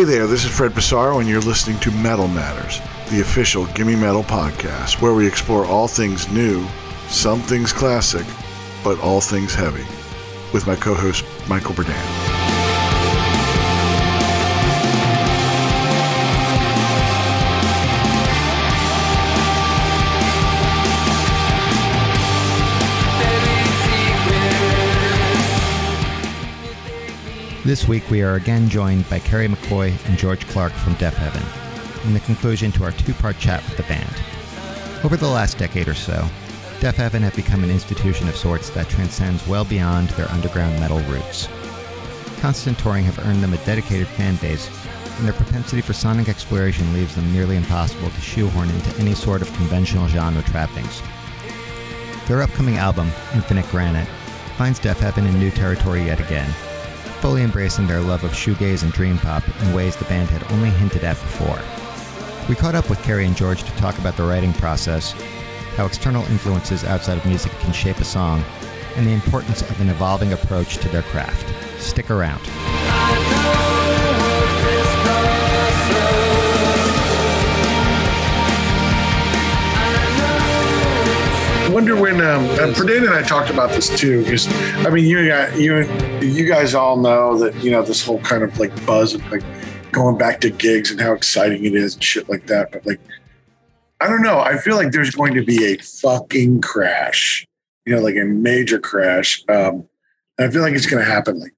Hey there, this is Fred Pessaro, and you're listening to Metal Matters, the official Gimme Metal podcast, where we explore all things new, some things classic, but all things heavy, with my co host, Michael Berdan. This week we are again joined by Kerry McCoy and George Clarke from Deafheaven, in the conclusion to our two part chat with the band. Over the last decade or so, Deafheaven have become an institution of sorts that transcends well beyond their underground metal roots. Constant touring have earned them a dedicated fan base, and their propensity for sonic exploration leaves them nearly impossible to shoehorn into any sort of conventional genre trappings. Their upcoming album, Infinite Granite, finds Deafheaven in new territory yet again, fully embracing their love of shoegaze and dream pop in ways the band had only hinted at before. We caught up with Kerry and George to talk about the writing process, how external influences outside of music can shape a song, and the importance of an evolving approach to their craft. Stick around. Wonder when um, uh, and I talked about this too. Because I mean, you got you you guys all know that you know this whole kind of like buzz of like going back to gigs and how exciting it is and shit like that. But like, I don't know. I feel like there's going to be a fucking crash. You know, like a major crash. Um, I feel like it's going to happen like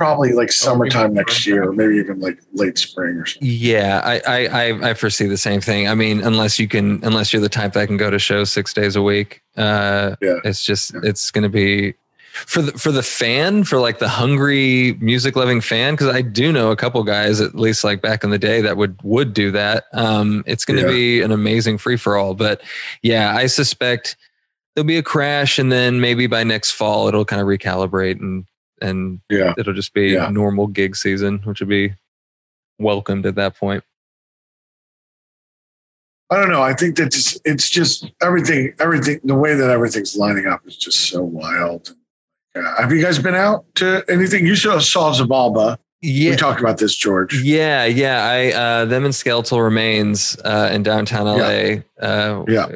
probably like summertime next year, or maybe even like late spring or something. Yeah, I, I I foresee the same thing. I mean, unless you can, unless you're the type that can go to shows six days a week, uh, yeah. it's just yeah. it's going to be for the for the fan, for like the hungry music loving fan. Because I do know a couple guys, at least like back in the day, that would would do that. Um, it's going to yeah. be an amazing free for all. But yeah, I suspect there'll be a crash, and then maybe by next fall it'll kind of recalibrate and and yeah. it'll just be yeah. normal gig season, which would be welcomed at that point. I don't know. I think that it's, it's just everything, everything, the way that everything's lining up is just so wild. have you guys been out to anything? You saw Xibalba. Yeah. We talked about this, George. Yeah, yeah. I uh them and Skeletal Remains uh in downtown LA. Yeah. Uh yeah.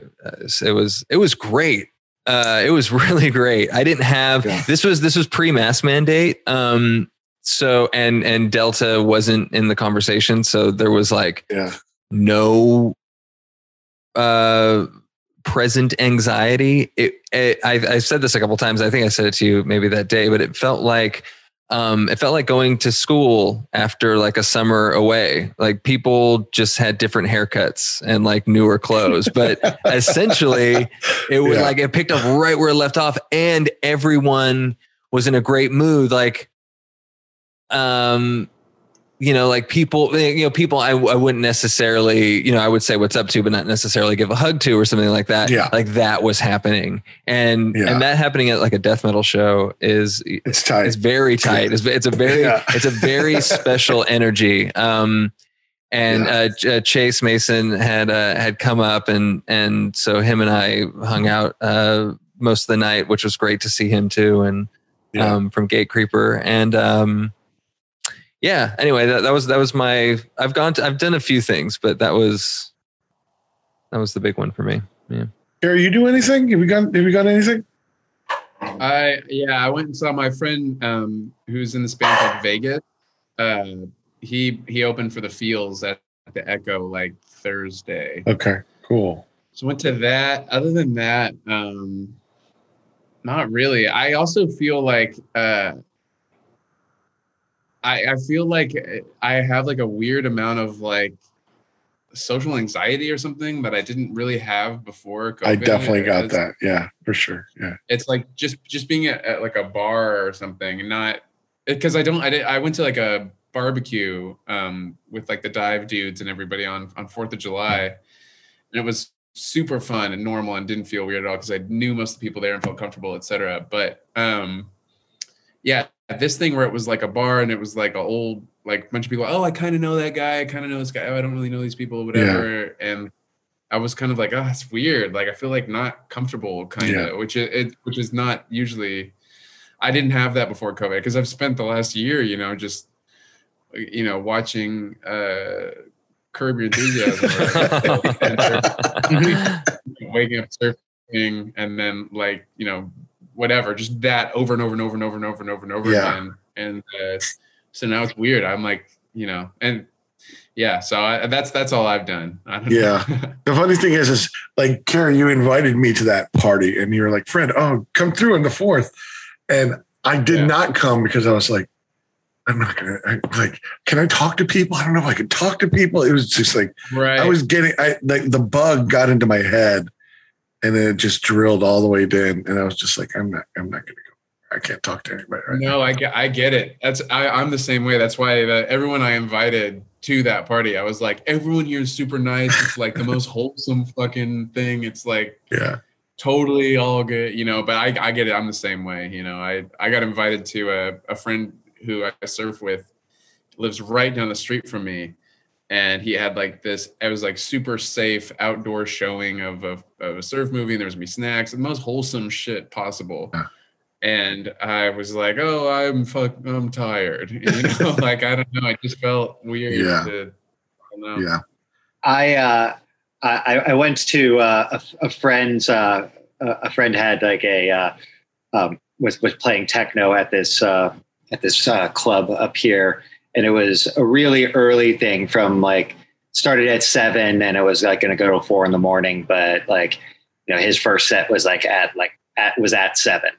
it was it was great. Uh, it was really great. I didn't have yeah. this was this was pre mask mandate. Um, so and and Delta wasn't in the conversation, so there was like yeah. no uh present anxiety. It, it I I said this a couple times. I think I said it to you maybe that day, but it felt like um, it felt like going to school after like a summer away. Like people just had different haircuts and like newer clothes, but essentially it was yeah. like it picked up right where it left off, and everyone was in a great mood. Like, um, you know, like people, you know, people I, I wouldn't necessarily, you know, I would say what's up to, but not necessarily give a hug to or something like that. Yeah. Like that was happening. And, yeah. and that happening at like a death metal show is, it's tight. It's very tight. It's, it's a very, yeah. it's a very special energy. Um, and yeah. uh, uh, Chase Mason had uh, had come up, and and so him and I hung out uh, most of the night, which was great to see him too, and um, from Gatecreeper, and um, yeah. Anyway, that, that was that was my. I've gone. To, I've done a few things, but that was that was the big one for me. Yeah. Gary, you do anything? Have you got Have you got anything? I yeah, I went and saw my friend um, who's in this band called Vegas. Uh, he he opened for the Feels at the Echo like Thursday. Okay, cool. So went to that. Other than that, um, not really. I also feel like uh, I, I feel like I have like a weird amount of like social anxiety or something that I didn't really have before. COVID. I definitely got that. Yeah, for sure. Yeah. It's like just just being at, at like a bar or something, and not because I don't. I did. I went to like a barbecue um, with like the dive dudes and everybody on on Fourth of July, and it was super fun and normal and didn't feel weird at all because I knew most of the people there and felt comfortable, etc. But um, yeah, this thing where it was like a bar and it was like a old like bunch of people. Oh, I kind of know that guy. I kind of know this guy. Oh, I don't really know these people, whatever. Yeah. And I was kind of like, oh, it's weird. Like I feel like not comfortable, kind of, yeah. which it, it, which is not usually. I didn't have that before COVID because I've spent the last year, you know, just you know, watching uh, Curb Your Enthusiasm, waking up surfing, and then like you know whatever, just that over and over and over and over and over and over and over Yeah. again. And uh, so now it's weird. I'm like, you know, and yeah, so I, that's that's all I've done. I don't Yeah. The funny thing is, is like Kerry, you invited me to that party, and you were like, "Friend, oh, come through on the fourth. and I did Yeah. not come because I was like, "I'm not gonna I, like. Can I talk to people? I don't know if I can talk to people." It was just like right. I was getting, I like the bug got into my head, and then it just drilled all the way in, and I was just like, "I'm not, I'm not gonna go. I can't talk to anybody right now." No, I get, I get it. That's I, I'm the same way. That's why the, everyone I invited to that party, I was like, everyone here is super nice. It's like the most wholesome fucking thing. It's like Yeah, totally all good, you know. But I, I get it. I'm the same way, you know. I, I got invited to a, a friend who I surf with, lives right down the street from me, and he had like this. It was like super safe outdoor showing of a, of a surf movie. And there was gonna snacks, the most wholesome shit possible. Yeah. And I was like, "Oh, I'm fuck, I'm tired." You know, like I don't know. I just felt weird. Yeah. To, I don't know. yeah, I uh, I, I went to uh, a, a friend's. Uh, a a friend had like a uh, um, was was playing techno at this uh, at this uh, club up here, and it was a really early thing from like started at seven, and it was like going to go to four in the morning. But like you know, his first set was like at like at was at seven.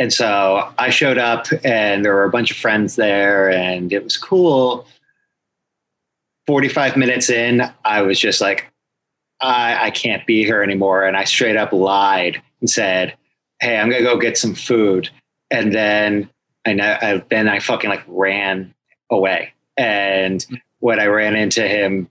And so I showed up, and there were a bunch of friends there, and it was cool. 45 minutes in, I was just like, I, I can't be here anymore. And I straight up lied and said, Hey, I'm going to go get some food. And then I know, I, then I fucking like ran away. And when I ran into him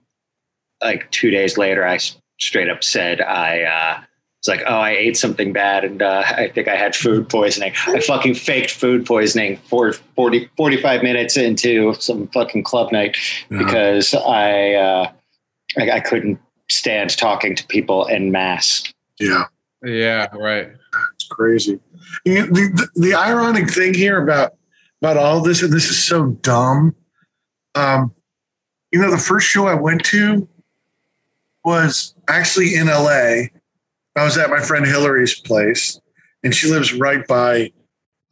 like two days later, I straight up said, I, uh, was like, oh, I ate something bad and uh, I think I had food poisoning. I fucking faked food poisoning for 40, 45 minutes into some fucking club night Yeah. because I, uh, I I couldn't stand talking to people en masse. yeah. Yeah. Right. It's crazy. You know, the, the, the ironic thing here about about all this, and this is so dumb. Um, you know, the first show I went to was actually in LA. I was at my friend Hillary's place, and she lives right by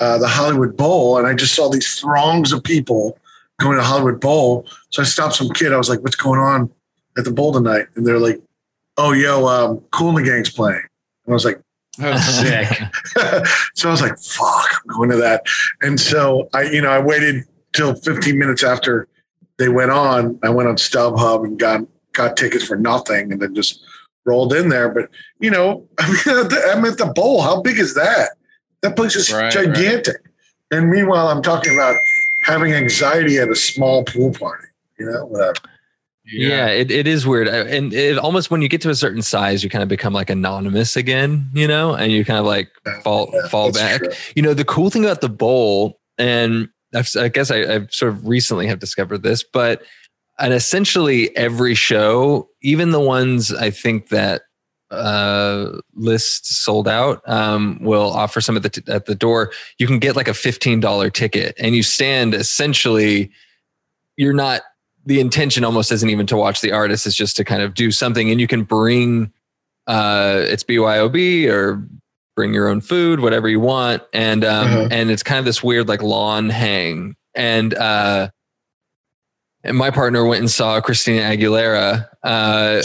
uh, the Hollywood Bowl. And I just saw these throngs of people going to Hollywood Bowl. So I stopped some kid. I was like, "What's going on at the bowl tonight?" And they're like, "Oh, yo, um, Kool and the Gang's playing." And I was like. Oh, Sick. so I was like, fuck, I'm going to that. And so I, you know, I waited till 15 minutes after they went on. I went on StubHub and got got tickets for nothing and then just rolled in there. But you know, I mean, at the- I'm at the bowl. How big is that? That place is Right, gigantic. And meanwhile, I'm talking about having anxiety at a small pool party. You know, whatever. Yeah, it, it is weird. And it almost when you get to a certain size, you kind of become like anonymous again, you know, and you kind of like fall Yeah, fall back. true. You know, the cool thing about the bowl, and I've, I guess I, I've sort of recently have discovered this, but and essentially every show, even the ones I think that uh list sold out um will offer some at the t- at the door you can get like a $15 ticket and you stand essentially you're not the intention almost isn't even to watch the artist it's just to kind of do something and you can bring uh it's byob or bring your own food whatever you want and um Uh-huh. and it's kind of this weird like lawn hang and uh and my partner went and saw christina aguilera uh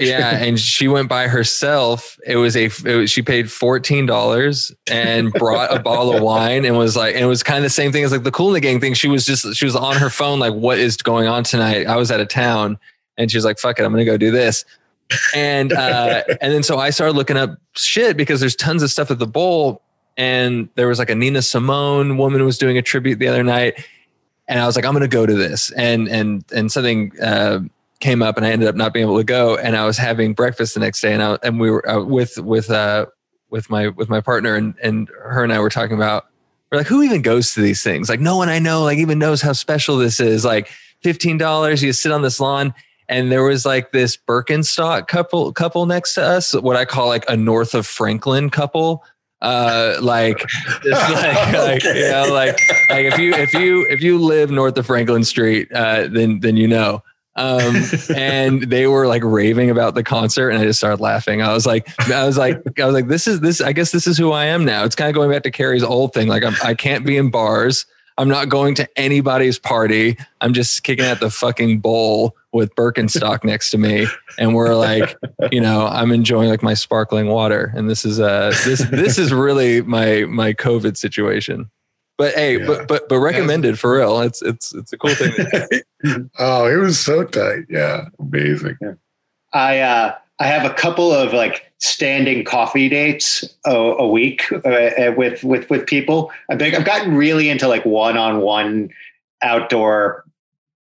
yeah and she went by herself. It was a it was, she paid $14 and brought a bottle of wine and was like and it was kind of the same thing as like the Kool and the Gang thing. She was just she was on her phone like what is going on tonight? I was out of town. And she was like fuck it i'm gonna go do this. And uh and then so i started looking up shit because there's tons of stuff at the bowl. And there was like a nina simone woman was doing a tribute the other night and i was like i'm gonna go to this and and and something uh came up and I ended up not being able to go. And I was having breakfast the next day, and I and we were uh, with with uh with my with my partner, and and her and I were talking about. We're like, who even goes to these things? Like, no one I know like even knows how special this is. Like, fifteen dollars, you sit on this lawn, and there was like this Birkenstock couple couple next to us, what I call like a north of Franklin couple. Uh, like, just like, like Okay. you know, like, like if you if you if you live north of Franklin Street, uh, then then you know. Um, and they were like raving about the concert, and I just started laughing. I was like, I was like, I was like, this is this. I guess this is who I am now. It's kind of going back to Kerry's old thing. Like, I'm, I can't be in bars. I'm not going to anybody's party. I'm just kicking at the fucking bowl with Birkenstock next to me, and we're like, you know, I'm enjoying like my sparkling water, and this is uh this this is really my my COVID situation. But hey, Yeah. but but but recommended for real. It's it's it's a cool thing. oh, it was so tight. Yeah, amazing. I uh, I have a couple of like standing coffee dates a, a week uh, with with with people. I've been, I've gotten really into like one on one outdoor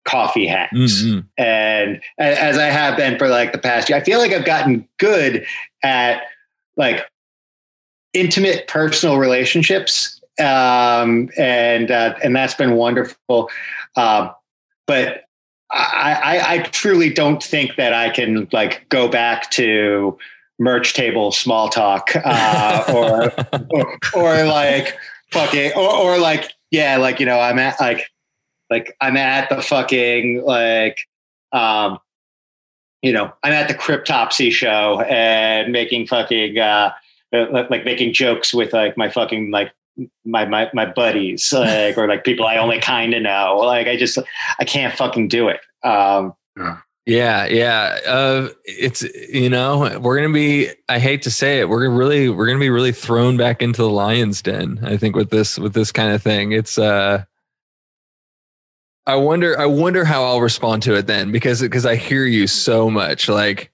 coffee hangs, Mhm. and as I have been for like the past year, I feel like I've gotten good at like intimate personal relationships, um, and uh, and that's been wonderful. Um, but I, I, I truly don't think that I can like go back to merch table small talk uh, or, or or like fucking or, or like yeah like you know I'm at like like I'm at the fucking like um you know I'm at the cryptopsy show and making fucking uh like like making jokes with like my fucking like my my my buddies like or like people I only kind of know like I just I can't fucking do it um Yeah, yeah. Uh, it's you know we're gonna be. I hate to say it, we're really we're gonna be really thrown back into the lion's den. I think with this with this kind of thing, it's. uh I wonder. I wonder how I'll respond to it then because because I hear you so much. Like,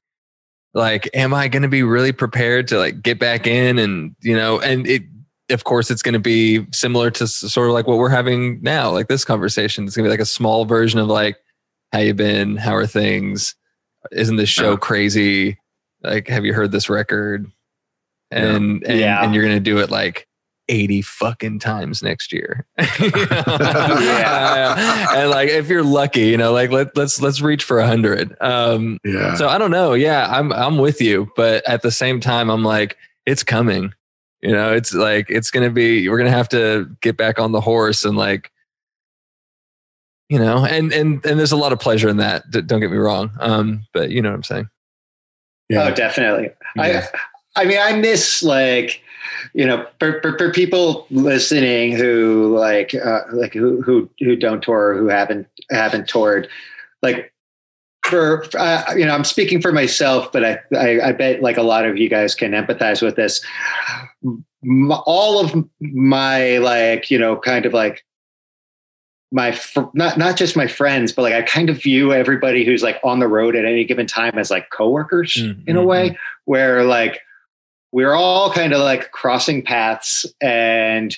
like, am I gonna be really prepared to like get back in and you know and it. Of course, it's going to be similar to sort of like what we're having now, like this conversation. It's going to be like a small version of like, how you been? How are things? Isn't this show crazy? Like have you heard this record? And and, Yeah. and you're gonna do it like 80 fucking times next year. Yeah. and like if you're lucky you know like let, let's let's reach for a hundred. Um Yeah. so i don't know. Yeah i'm i'm with you but at the same time i'm like it's coming you know it's like it's gonna be we're gonna have to get back on the horse and like you know and and and there's a lot of pleasure in that don't get me wrong um but you know what i'm saying. Oh definitely. Yeah. I I mean I miss like you know for, for, for people listening who like uh, like who who who don't tour who haven't haven't toured like for uh, you know I'm speaking for myself but I, I I bet like a lot of you guys can empathize with this. All of my like you know kind of like my fr- not not just my friends but like I kind of view everybody who's like on the road at any given time as like coworkers in a way where like we're all kind of like crossing paths and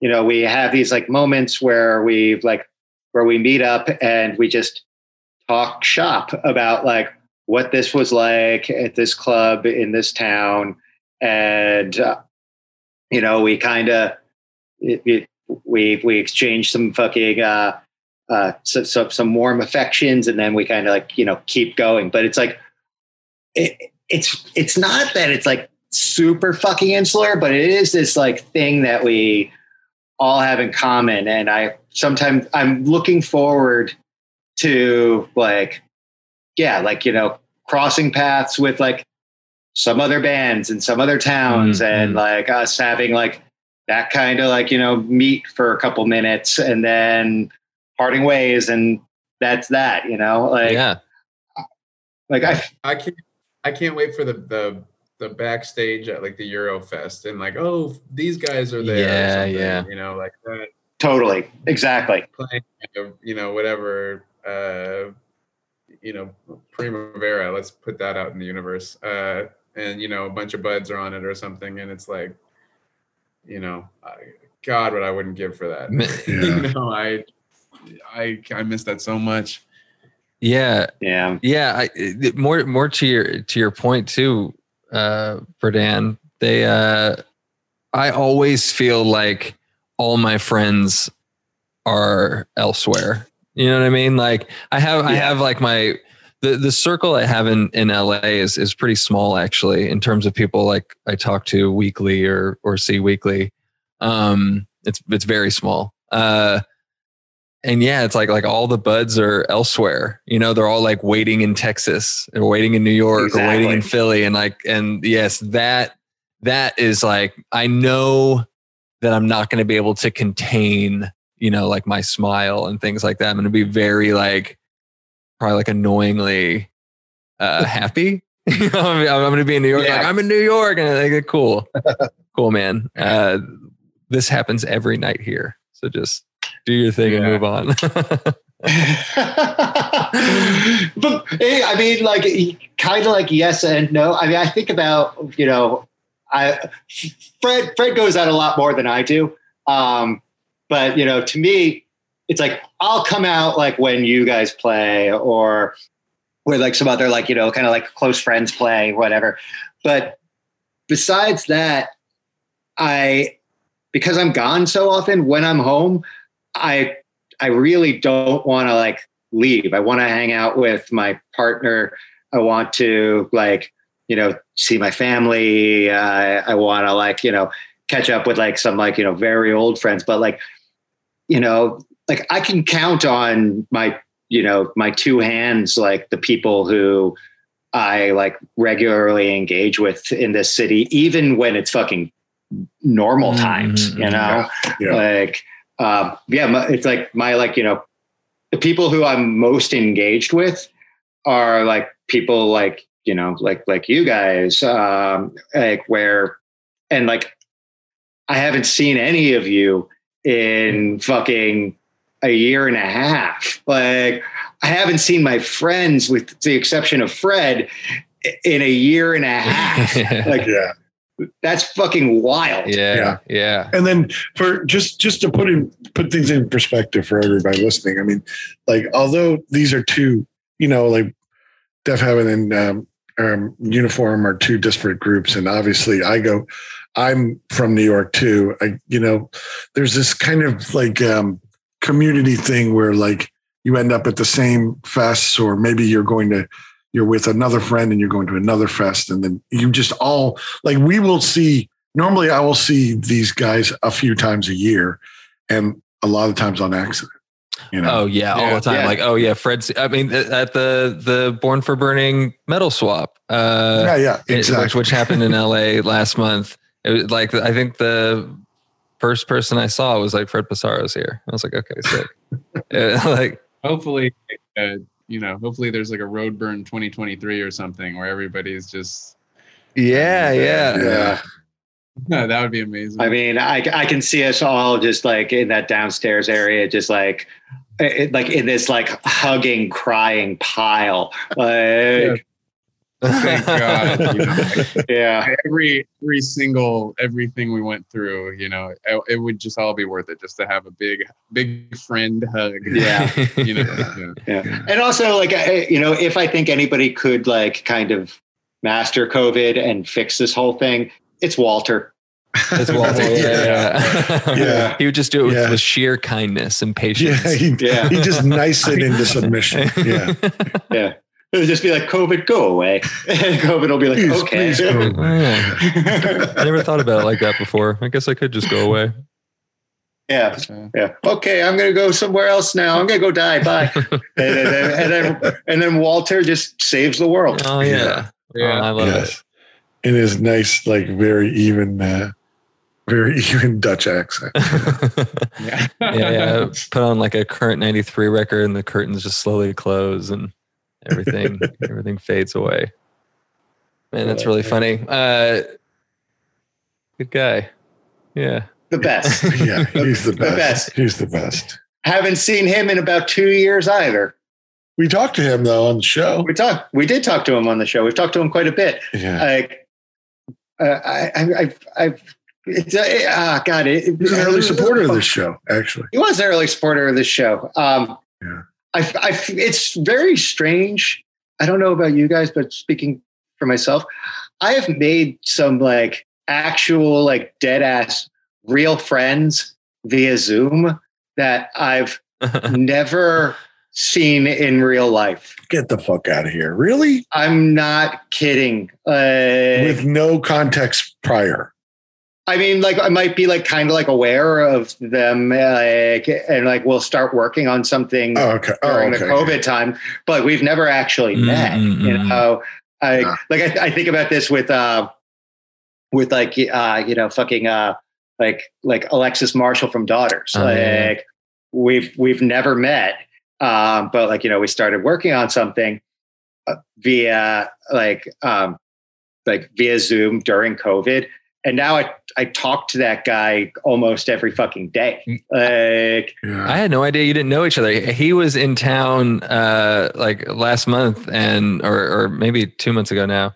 you know we have these like moments where we've like where we meet up and we just talk shop about like what this was like at this club in this town. And uh, you know we kind of we we exchange some fucking uh uh so, so, some warm affections and then we kind of like you know keep going. But it's like it, it's it's not that it's like super fucking insular but it is this like thing that we all have in common. And i sometimes i'm looking forward to like yeah like you know crossing paths with like some other bands and some other towns Mhm. and like us having like that kind of like you know meet for a couple minutes and then parting ways and that's that you know like yeah like i I can't I can't wait for the the the backstage at like the Eurofest and like oh these guys are there Yeah, something, yeah. you know like that totally exactly playing you know whatever uh you know primavera let's put that out in the universe uh and you know a bunch of buds are on it or something and it's like you know I, god what i wouldn't give for that. Yeah. you know i i i miss that so much. Yeah. Yeah. Yeah I, more more to your to your point too uh for dan they uh i always feel like all my friends are elsewhere you know what i mean like i have i have like my the the circle I have in in LA is is pretty small actually in terms of people like I talk to weekly or or see weekly. Um, it's it's very small. Uh, and yeah, it's like like all the buds are elsewhere. You know, they're all like waiting in Texas or waiting in New York or waiting in Philly, and like and yes, that that is like I know that I'm not going to be able to contain, you know, like my smile and things like that. I'm going to be very like probably like annoyingly uh, happy. You know, I'm, I'm going to be in New York. Yeah. Like, I'm in New York, and I think cool, cool, man. Uh, this happens every night here, so just do your thing and move on. but I mean, like, kind of like yes and no. I mean, I think about you know, I Fred Fred goes out a lot more than I do. Um, but you know, to me, it's like I'll come out like when you guys play or where like some other like you know kind of like close friends play whatever. But besides that, I because I'm gone so often when I'm home, I I really don't want to like leave. I want to hang out with my partner. I want to like, you know, see my family. Uh, I want to like, you know, catch up with like some like, you know, very old friends. But like, you know, like I can count on my, you know, my two hands, like the people who I like regularly engage with in this city, even when it's fucking normal Mhm, times, you mhm, know, Yeah. like, um, yeah, my, it's like my like you know, the people who I'm most engaged with are like people like you know like like you guys, um, like where and like I haven't seen any of you in fucking a year and a half. Like I haven't seen my friends, with the exception of Fred, in a year and a half. Like Yeah. that's fucking wild. yeah, Yeah. yeah, And then for just just to put in put things in perspective for everybody listening, I mean, like although these are two, you know, like Deafheaven and um, um, Uniform are two disparate groups, and obviously I go, I'm from New York too. I, you know, there's this kind of like um, community thing where like you end up at the same fests, or maybe you're going to you're with another friend and you're going to another fest, and then you just all like we will see normally I will see these guys a few times a year and a lot of times on accident. You know, Oh yeah, all the time. Yeah. Like, oh yeah, Fred's. I mean, at the the Born for Burning metal swap, uh, yeah, yeah, it- exactly. which which happened in L.A. last month. It was like I think the first person I saw was like Fred Pessaro's here. I was like, okay, sick. Uh, like, hopefully, uh, you know, hopefully there's like a Roadburn 2023 or something where everybody's just. yeah, yeah, yeah, No, that would be amazing. I mean, I, I can see us all just like in that downstairs area, just like, it, like in this like hugging, crying pile. Like, Thank God. You know, like, yeah. every every single everything we went through, you know, it, it would just all be worth it just to have a big big friend hug. Yeah. You know. Yeah. yeah. Yeah. And also, like, I, you know, if I think anybody could like kind of master COVID and fix this whole thing, it's Walter. That's Walter. Yeah, yeah. Yeah. he would just do it with, Yeah. with sheer kindness and patience. yeah, he, Yeah. he just nice it into submission. Yeah, Yeah. It would just be like, COVID, go away. And COVID will be like, Please, okay. please go. I never thought about it like that before. I guess I could just go away. yeah. Yeah. Okay. I'm going to go somewhere else now. I'm going to go die. Bye. and, then, and, then, and then Walter just saves the world. Oh yeah, Yeah. Oh, I love it. yes. In his nice, like very even, uh, very even Dutch accent. yeah. yeah, yeah. Put on like a Current 93 record, and the curtains just slowly close, and everything everything fades away. Man, that's really funny. Uh, good guy. Yeah. The best. yeah, he's the The best. best. He's the best. Haven't seen him in about two years either. We talked to him though on the show. We talked. We did talk to him on the show. We've talked to him quite a bit. Yeah, Like, uh, I, I, I, I it's uh, ah, God, it, he was an early supporter of this show. Actually, He was an early supporter of this show. Um, Yeah. I, I, it's very strange. I don't know about you guys, but speaking for myself, I have made some like actual, like dead ass real friends via Zoom that I've never seen in real life. Get the fuck out of here. Really? I'm not kidding. Uh, With no context prior. I mean, like I might be like kind of like aware of them, like, and like we'll start working on something Oh, okay. Oh, during okay. the COVID time, but we've never actually Mm, met. mm, You mm. know, I Yeah. like I, I think about this with uh with like uh you know fucking uh like like Alexis Marshall from Daughters. Oh, like yeah, yeah. we've we've never met, um, but like you know we started working on something uh, via like um like via Zoom during COVID. And now I, I talk to that guy almost every fucking day. Like, Yeah. I had no idea you didn't know each other. He was in town uh like last month and or or maybe two months ago now.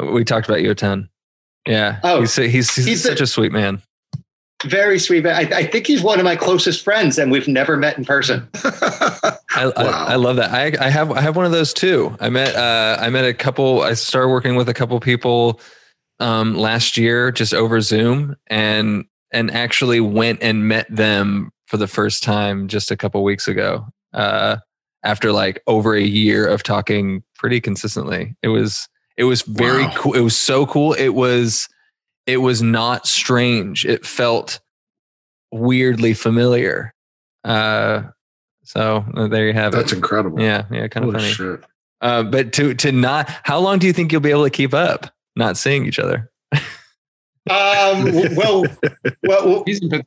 We talked about you a ton. Yeah. Oh, he's he's, he's, he's the- such a sweet man. very sweet. I, I think he's one of my closest friends, and we've never met in person. I, Wow. I, I love that. I, I have I have one of those too. I met uh, I met a couple. I started working with a couple people um, last year just over Zoom, and and actually went and met them for the first time just a couple weeks ago. Uh, after like over a year of talking pretty consistently, it was it was very Wow. cool. It was so cool. It was it was not strange. It felt weirdly familiar. Uh, so uh, there you have That's it. That's incredible. Yeah, yeah, kind of Holy funny. shit. Uh, but to to not, how long do you think you'll be able to keep up not seeing each other? Um, w- well, well, He's in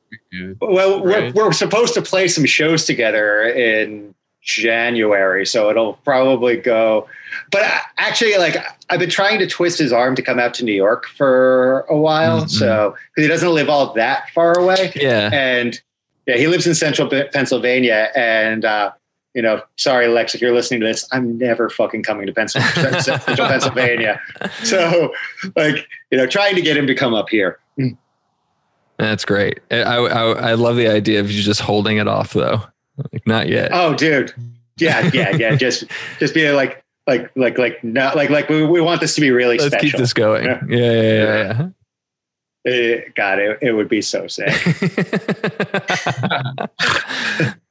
well, Right. we're, we're supposed to play some shows together in January, so it'll probably go. But actually, like I've been trying to twist his arm to come out to New York for a while, Mhm. so because he doesn't live all that far away. Yeah, and yeah, he lives in central Pennsylvania. And uh, you know, sorry, Lex, if you're listening to this, I'm never fucking coming to Pennsylvania, central Pennsylvania. So, like, you know, trying to get him to come up here. that's great. I, I I love the idea of you just holding it off though. Like not yet. Oh, dude, yeah, yeah, yeah. just, just be like, like, like, like, not like, like we, we want this to be really Let's special. keep this going. Yeah. Yeah, yeah, yeah. Eh, God, it, it would be so sick.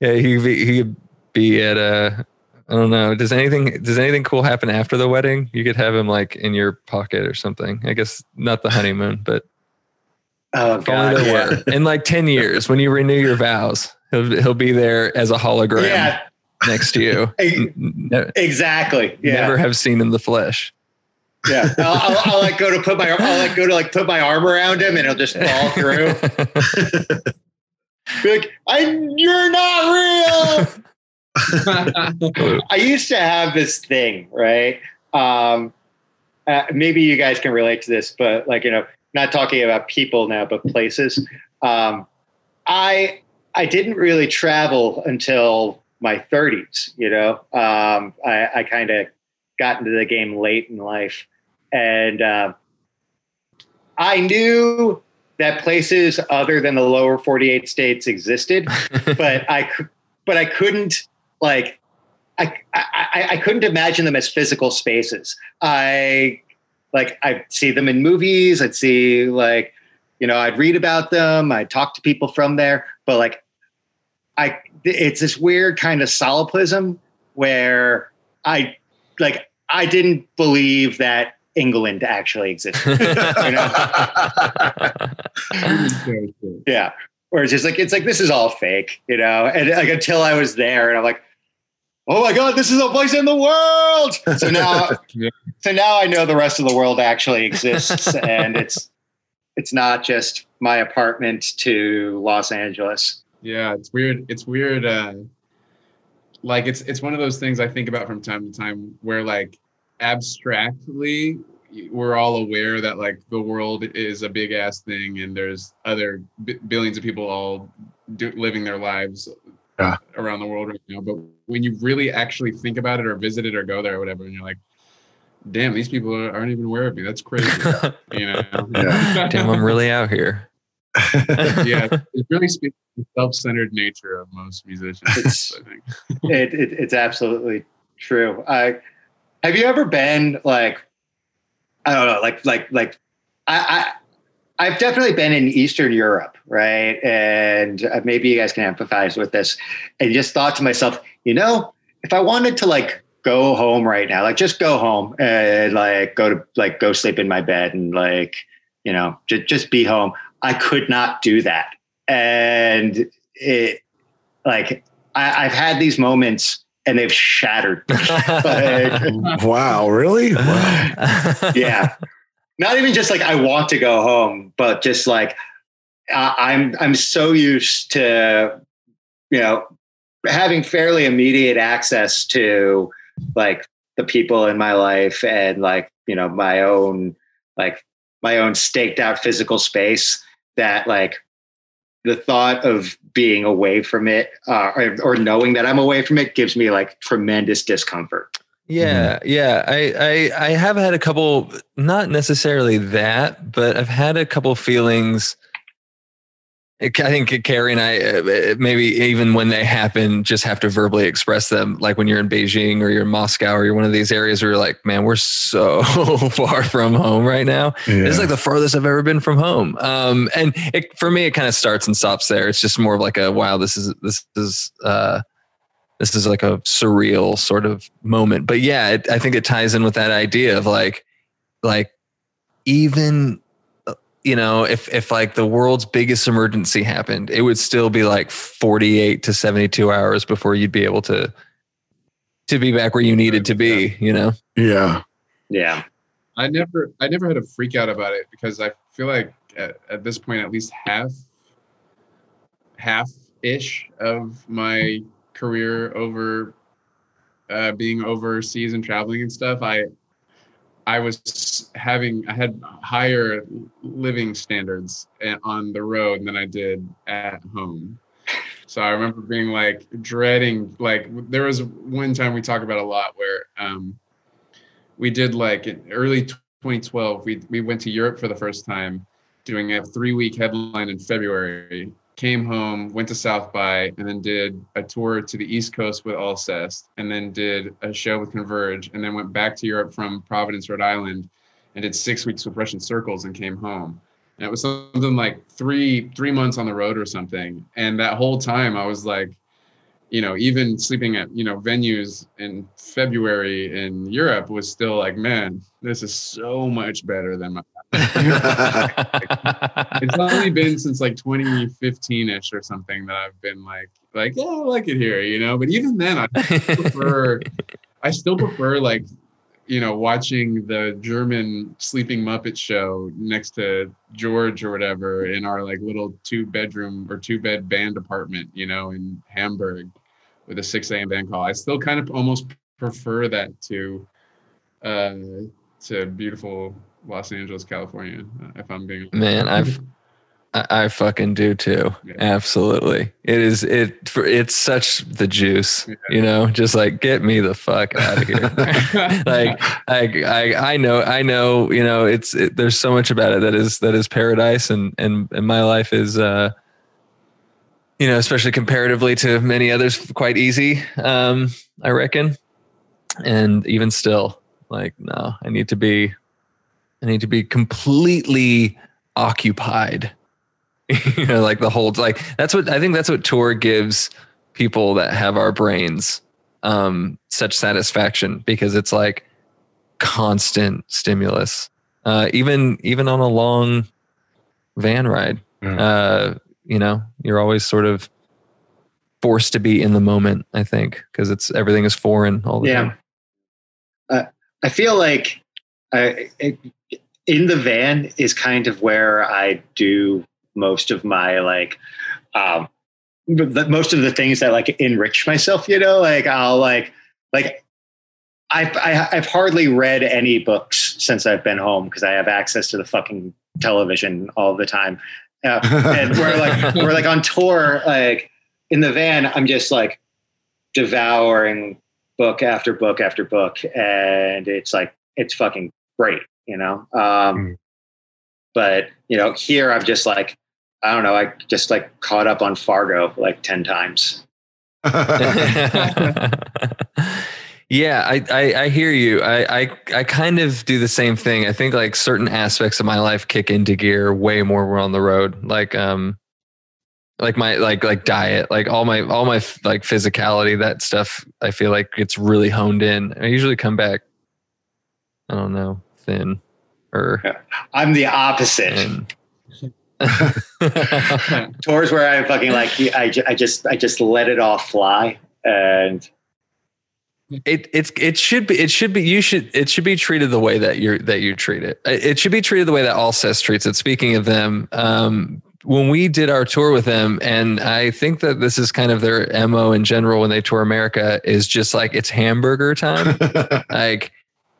yeah. he could be, he could be at a. I don't know. Does anything does anything cool happen after the wedding? You could have him like in your pocket or something. I guess not the honeymoon, but Oh God, yeah. In like ten years, when you renew your vows, he'll he'll be there as a hologram Yeah, next to you. exactly. Yeah. Never have seen in the flesh. Yeah, I'll, I'll, I'll like go to put my I'll like go to like put my arm around him, and he'll just fall through. Be like, I, you're not real. I used to have this thing, right? Um, uh, maybe you guys can relate to this, but like you know, not talking about people now, but places. Um, I I didn't really travel until my 30s. You know, um, I, I kind of got into the game late in life, and uh, I knew that places other than the lower 48 states existed but I but I couldn't like I, I I couldn't imagine them as physical spaces. I like I'd see them in movies. I'd see like you know I'd read about them. I'd talk to people from there, but like I it's this weird kind of solipsism where I like I didn't believe that England actually existed. Yeah. Or it's just like it's like this is all fake, you know. And like until I was there, and I'm like, oh my god, this is a place in the world. So now, so now I know the rest of the world actually exists, and it's it's not just my apartment to Los Angeles. Yeah, it's weird. It's weird. Uh, like it's it's one of those things I think about from time to time, where like abstractly we're all aware that like the world is a big ass thing, and there's other b- billions of people all do, living their lives Yeah. around the world right now. But when you really actually think about it, or visit it, or go there, or whatever, and you're like, "Damn, these people are- aren't even aware of me. That's crazy." you know? Yeah. Damn, I'm really out here. yeah, it really speaks to the self-centered nature of most musicians. It's- I think. It, it it's absolutely true. I have you ever been like I don't know, like like like I. I I've definitely been in Eastern Europe, right? And uh, maybe you guys can empathize with this. And just thought to myself, you know, if I wanted to like go home right now, like just go home and like go to like go sleep in my bed and like, you know, just just be home. I could not do that. And it like I, I've had these moments and they've shattered. Like, wow, really? Wow. yeah. Not even just like I want to go home, but just like I, I'm I'm so used to you know having fairly immediate access to like the people in my life and like you know my own like my own staked out physical space that like the thought of being away from it uh, or, or knowing that I'm away from it gives me like tremendous discomfort. Yeah, yeah. I, I I have had a couple, not necessarily that, but I've had a couple feelings. I think Kerry and I, uh, maybe even when they happen, just have to verbally express them. Like when you're in Beijing or you're in Moscow or you're one of these areas where you're like, man, we're so far from home right now. Yeah. It's like the farthest I've ever been from home. Um, and it, for me, it kind of starts and stops there. It's just more of like a wow, this is this is uh, this is like a surreal sort of moment. But yeah, it, I think it ties in with that idea of like like even you know if if like the world's biggest emergency happened, it would still be like forty eight to seventy two hours before you'd be able to to be back where you needed to be. You know. Yeah. Yeah. I never I never had a freak out about it because I feel like at, at this point at least half half ish of my career over uh, being overseas and traveling and stuff. I I was having I had higher living standards on the road than I did at home. So I remember being like dreading like there was one time we talk about a lot where um, we did like in early 2012 we we went to Europe for the first time doing a 3 week headline in February came home went to South by and then did a tour to the East Coast with Alcest and then did a show with Converge and then went back to Europe from Providence Rhode Island and did 6 weeks with Russian Circles and came home and it was something like 3 3 months on the road or something and that whole time I was like you know, even sleeping at, you know, venues in February in Europe was still like, man, this is so much better than my. it's only been since like 2015 ish or something that I've been like, like, yeah, I like it here, you know. But even then, I prefer, I still prefer like, you know, watching the German Sleeping Muppet show next to George or whatever in our like little two bedroom or two bed band apartment, you know, in Hamburg with a 6 a.m. band call. I still kind of almost prefer that to uh to beautiful Los Angeles, California, uh, if I'm being Man, I've I, I fucking do too. Yeah. Absolutely. It is it for it's such the juice, Yeah. you know, just like get me the fuck out of here. like I, I I know I know you know it's it, there's so much about it that is that is paradise and and and my life is uh you know especially comparatively to many others quite easy um I reckon and even still like no I need to be I need to be completely occupied you know like the whole like that's what I think that's what tour gives people that have our brains um such satisfaction because it's like constant stimulus uh even even on a long van ride Yeah. uh you know you're always sort of forced to be in the moment i think because it's everything is foreign all the Yeah. time Uh, I feel like I, it, in the van is kind of where I do most of my like, um, the, most of the things that like enrich myself. You know, like I'll like like I've I, I've hardly read any books since I've been home because I have access to the fucking television all the time. Uh, and we're like we're like on tour like in the van i'm just like devouring book after book after book and it's like it's fucking great you know um Mm. but you know here i'm just like i don't know i just like caught up on fargo like 10 times yeah, I, I I hear you. I, I I kind of do the same thing. I think like certain aspects of my life kick into gear way more when we're on the road. Like um like my like like diet like all my all my like physicality that stuff i feel like gets really honed in i usually come back i don't know thin or I'm the opposite. Tours where I'm fucking like I, I just I just let it all fly and it it's it should be it should be you should it should be treated the way that you that you treat it. It should be treated the way that all Alcest treats it. Speaking of them um when we did our tour with them and i think that this is kind of their mo in general when they tour america is just like it's hamburger time. Like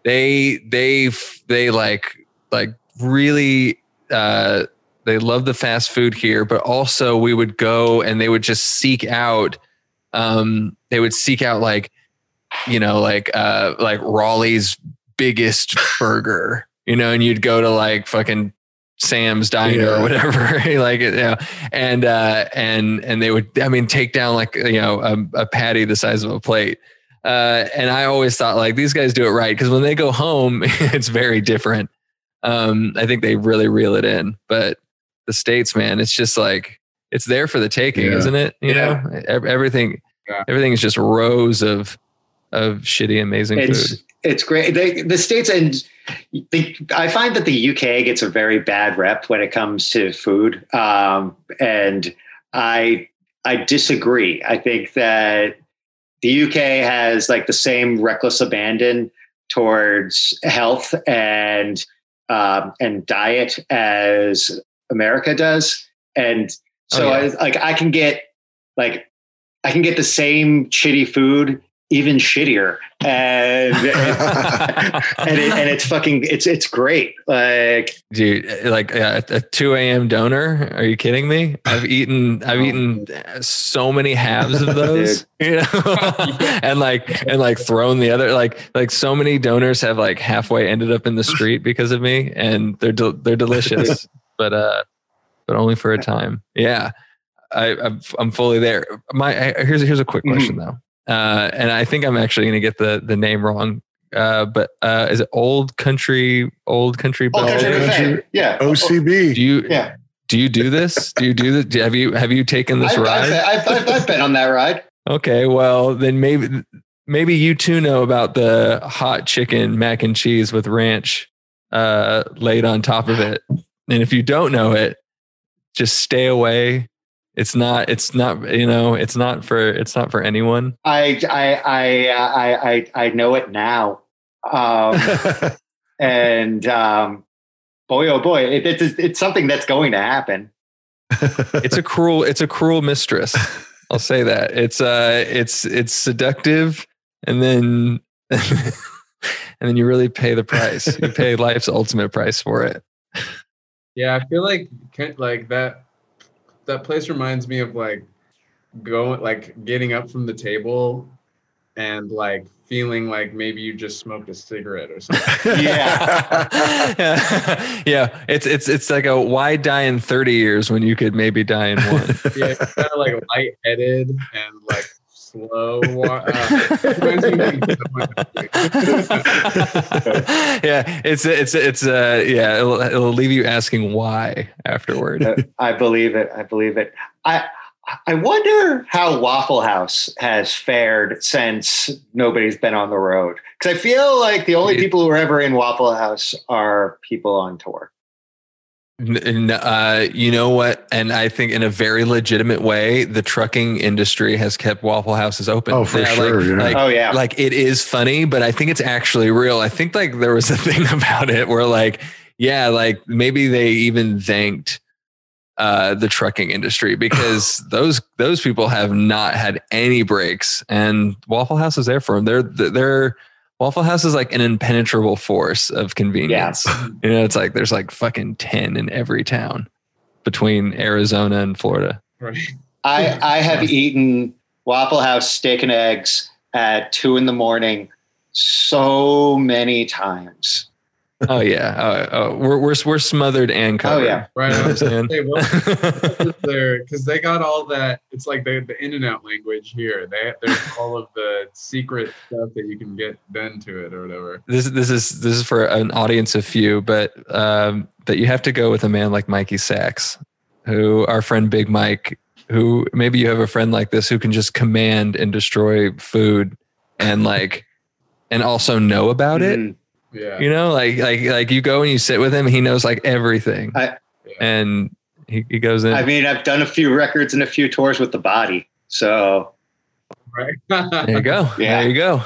they they they like like really uh they love the fast food here but also we would go and they would just seek out um they would seek out like you know like uh like raleigh's biggest burger you know and you'd go to like fucking sam's diner Yeah. or whatever like you know and uh and and they would i mean take down like you know a, a patty the size of a plate uh, and I always thought like these guys do it right because when they go home, it's very different. Um, I think they really reel it in, but the states, man, it's just like it's there for the taking, Yeah. isn't it? You Yeah. know, everything, Yeah. everything is just rows of of shitty, amazing it's food. it's great. They, the states and I find that the UK gets a very bad rep when it comes to food, um, and I I disagree. I think that the UK has like the same reckless abandon towards health and um, and diet as America does, and so Oh, I, like I can get like I can get the same shitty food even shittier and and, it, and it's fucking it's it's great like Dude, like uh, a two a.m. doner? Are you kidding me? I've eaten, I've Oh. eaten so many halves of those, you know, and like and like thrown the other, like like so many doners have like halfway ended up in the street because of me, and they're del- they're delicious, but uh, but only for a time. Yeah, I I'm, I'm fully there. My I, here's here's a quick question though, uh, and I think I'm actually gonna get the the name wrong. Uh, but uh, is it old country, old country Bell? country Country yeah OCB. Do you yeah do you do this? Do you do this? Do- Have you have you taken this I've, ride? I've, I've, I've been on that ride Okay, well then maybe maybe you too know about the hot chicken mac and cheese with ranch uh, laid on top of it. And if you don't know it, just stay away. It's not. It's not. You know. It's not for. It's not for anyone. I I I I I, I know it now um, and um, boy oh boy it, it's it's something that's going to happen It's a cruel. It's a cruel mistress. I'll say that. It's uh. It's it's seductive, and then and then you really pay the price. You pay life's ultimate price for it. Yeah, I feel like like that that place reminds me of like going like getting up from the table and like feeling like maybe you just smoked a cigarette or something. Yeah. yeah. It's it's it's like a why die in 30 years when you could maybe die in one. yeah, kind of like lightheaded and like slow. Uh, reminds me of, like, yeah, it's it's it's uh yeah, it'll, it'll leave you asking why afterward. Uh, I believe it I believe it I I wonder how Waffle House has fared since nobody's been on the road because I feel like the only people who are ever in Waffle House are people on tour. N- n- uh, you know what? And I think in a very legitimate way, the trucking industry has kept Waffle Houses open. Oh, for like- sure, yeah. Like, Oh yeah, like it is funny, but I think it's actually real. I think like there was a thing about it where like, yeah, like maybe they even thanked uh, the trucking industry because those those people have not had any breaks, and Waffle House is there for them. They're they're Waffle House is like an impenetrable force of convenience. You know, it's like there's like fucking ten in every town between Arizona and Florida. right. I I have eaten Waffle House steak and eggs at two in the morning so many times. Oh yeah, oh, oh, we're we're we're smothered and covered. Oh yeah, Right. I was Understand? Hey, what there because they got all that. It's like the the in and out language here. They there's all of the secret stuff that you can get done to it or whatever. this this is this is for an audience of few, but um, but you have to go with a man like Mikey Sachs, who our friend Big Mike who maybe you have a friend like this who can just command and destroy food and like and also know about it. Yeah. You know, like like like you go and you sit with him, he knows like everything. I- and he, he goes in. I mean, I've done a few records and a few tours with the body. So right. there you go. Yeah. There you go.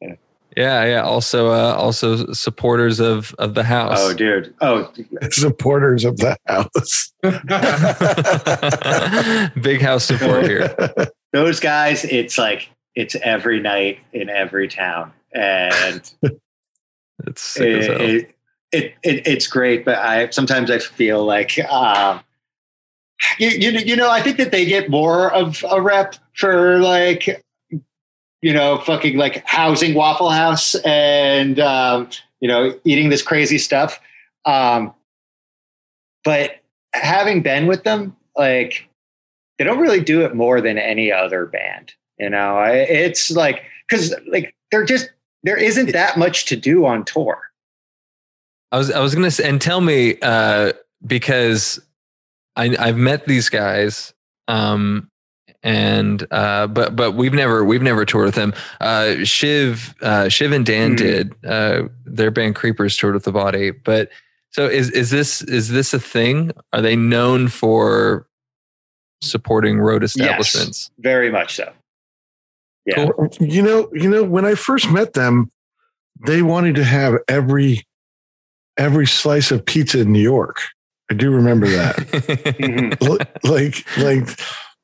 Yeah. Yeah, yeah. Also, uh, also supporters of of the house. oh dude. Oh Supporters of the house. Big house support here. those guys, it's like it's every night in every town. And It's sick as hell. it, it, it, it's great, but I sometimes I feel like um, you, you you know I think that they get more of a rep for like you know fucking like housing Waffle House and um, you know eating this crazy stuff. Um, but having been with them, like they don't really do it more than any other band. You know, I, it's like because like they're just there isn't that much to do on tour. I was I was gonna say, and tell me uh, because I I've met these guys, um, and uh, but but we've never we've never toured with them. Uh, Shiv uh, Shiv and Dan Hmm. did uh, their band Creepers toured with the Body, but so is is this is this a thing? Are they known for supporting road establishments? Very much so. Yeah. You know, you know, when I first met them, they wanted to have every every slice of pizza in New York. I do remember that. Mhm. Like, like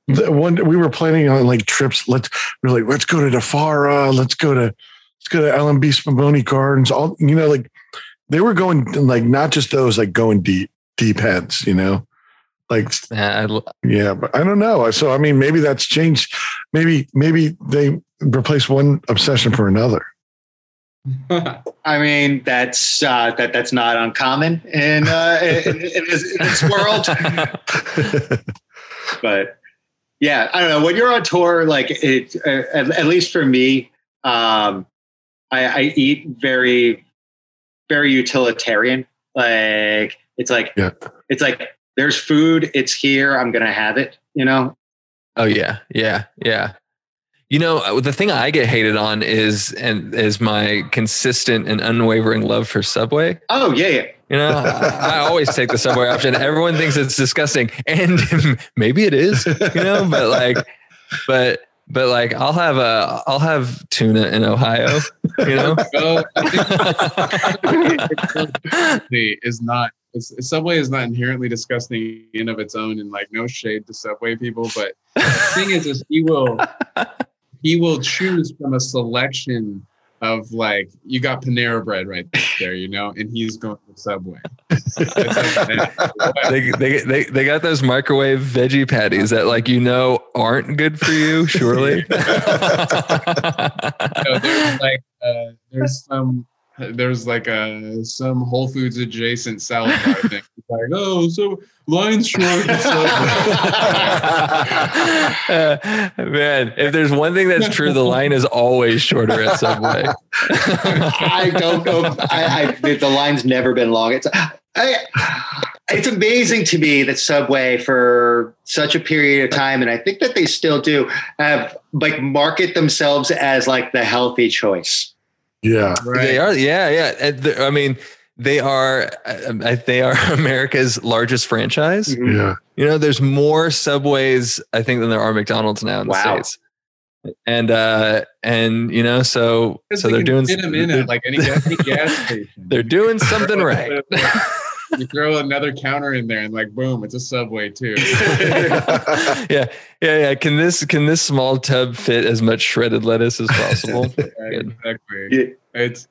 the one we were planning on like trips. Let's we're like, let's go to Di Fara. Let's go to let's go to L&B Spumoni Gardens. All you know, like they were going like not just those, like going deep, deep heads. You know, like Yeah, I yeah, but I don't know. So I mean, maybe that's changed. Maybe maybe they replace one obsession for another. I mean, that's uh, that that's not uncommon in uh, in, in, this, in this world. but yeah, I don't know. When you're on tour, like it, uh, at, at least for me, um, I, I eat very, very utilitarian. Like it's like Yeah. it's like there's food. It's here. I'm gonna have it. You know. Oh yeah, yeah, yeah. You know, uh, the thing I get hated on is and is my consistent and unwavering love for Subway. Oh yeah, yeah. You know, I, I always take the Subway option. Everyone thinks it's disgusting, and maybe it is. You know, but like, but but like, I'll have a I'll have tuna in Ohio. You know, well, is not it's, Subway is not inherently disgusting in of its own, and like no shade to Subway people, but the thing is, is he will he will choose from a selection of like you got Panera bread right there, you know, and he's going to Subway. It's like that. they, they they they got those microwave veggie patties that like you know aren't good for you. Surely. So there's like uh, there's some there's like a some Whole Foods adjacent salad bar thing. It's like oh so lines short. Uh, man, if there's one thing that's true, the line is always shorter at Subway. I don't know. I, I the line's never been long. It's I, it's amazing to me that Subway for such a period of time, and I think that they still do have like market themselves as like the healthy choice. Yeah. They are, yeah, yeah. I mean, they are, uh, they are America's largest franchise. Mm-hmm. Yeah. You know, there's more Subways, I think, than there are McDonald's now in the states. And uh, and you know, so so they they're can doing fit 'em in at like any, any gas station. they're doing something right. You throw another counter in there and like boom, it's a Subway too. yeah, yeah, yeah. Can this can this small tub fit as much shredded lettuce as possible? Right, Good. exactly. Yeah. It's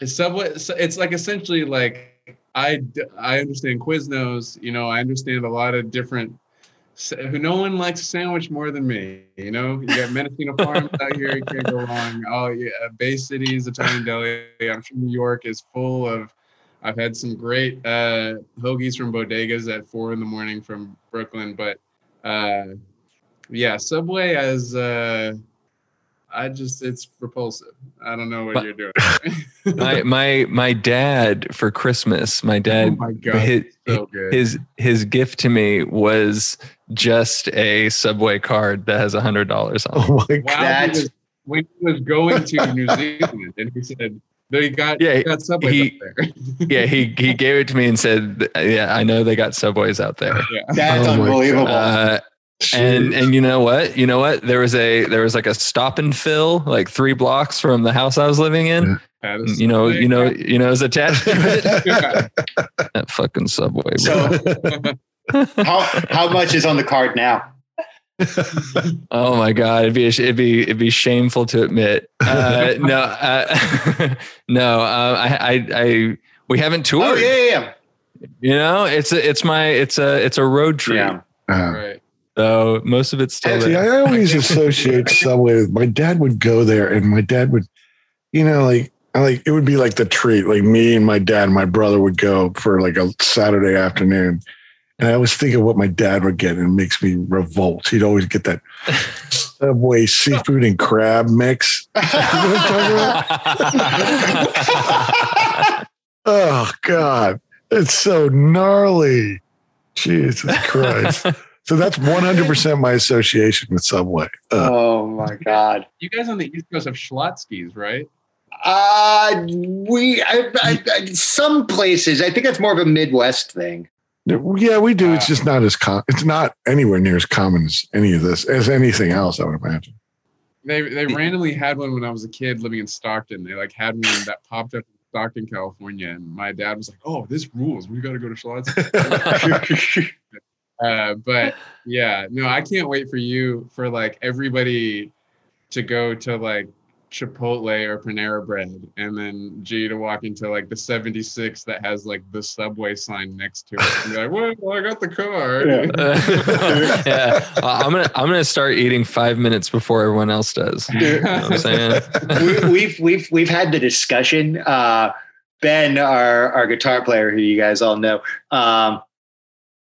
it's Subway. so It's like essentially like I, I understand Quiznos. You know, I understand a lot of different. Who no one likes a sandwich more than me. You know, you got Mendocino Farms out here. You can't go wrong. Oh yeah, Bay Cities Italian deli. I'm sure New York is full of. I've had some great uh, hoagies from bodegas at four in the morning from Brooklyn, but uh, yeah, Subway as uh, I just it's repulsive. I don't know what But- you're doing. my my my dad for Christmas, my dad oh dad my god, his, so good. his his gift to me was just a subway card that has a hundred dollars on it. Oh my wow, god. he That's- was, when he was going to New Zealand, and he said they got Yeah, they got subways he- up there. Yeah, he he gave it to me and said, "Yeah, I know they got subways out there." yeah. That's Oh unbelievable. Uh, and and you know what? You know what? There was a there was like a stop and fill like three blocks from the house I was living in. That is You know, you know, you know, is attached to it. Yeah. that fucking subway, bro. so how how much is on the card now? Oh my god, it'd be it'd be it'd be shameful to admit. Uh, no, uh, no, uh, I, I I we haven't toured. Oh yeah, yeah, yeah. You know, it's a, it's my it's a it's a road trip. Yeah. Uh, right. So most of it's still See. I always associate Subway with my dad would go there and my dad would, you know, like I like it would be like the treat. Like me and my dad and my brother would go for like a Saturday afternoon. And I always think of what my dad would get and it makes me revolt. He'd always get that Subway seafood and crab mix. You know what I'm about? Oh God. It's so gnarly. Jesus Christ. So that's 100% my association with Subway. Uh, oh my god. You guys on the East Coast have Schlotzky's, right? Uh we I, I, I, some places. I think that's more of a Midwest thing. Yeah, we do. It's just not as com- it's not anywhere near as common as any of this, as anything else, I would imagine. They they randomly had one when I was a kid living in Stockton. They like had one that popped up in Stockton, California, and my dad was like, "Oh, this rules. We got to go to Schlotzky's." uh, but yeah, no, I can't wait for you for like everybody to go to like Chipotle or Panera Bread, and then G to walk into like the 76 that has like the Subway sign next to it, and be like, "Well, I got the card." yeah, Uh, I'm gonna I'm gonna start eating five minutes before everyone else does. You know what I'm saying? we, we've we've we've had the discussion. Uh, ben, our our guitar player, who you guys all know, um,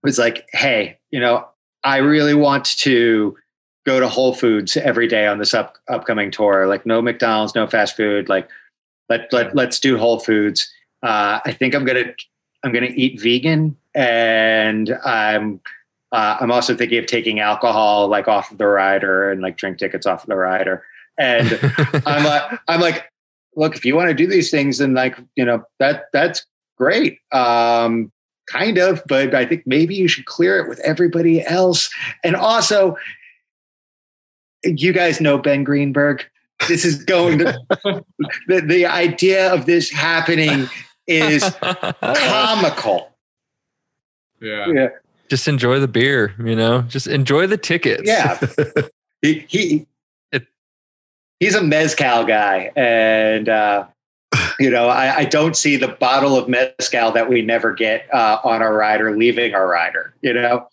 was like, "Hey, you know, I really want to go to Whole Foods every day on this up, upcoming tour. Like, no McDonald's, no fast food. Like, let let let's do Whole Foods. Uh, I think I'm gonna I'm gonna eat vegan, and I'm uh, I'm also thinking of taking alcohol like off of the rider and like drink tickets off of the rider. And I'm like, I'm like, look, if you want to do these things, then like, you know, that that's great. Um, kind of, but I think maybe you should clear it with everybody else. And also, you guys know Ben Greenberg. This is going to the, the idea of this happening is comical. yeah. Yeah. Just enjoy the beer, you know. Just enjoy the tickets. Yeah. he, he It- he's a mezcal guy, and uh, you know, I, I don't see the bottle of mezcal that we never get uh, on our rider leaving our rider. You know,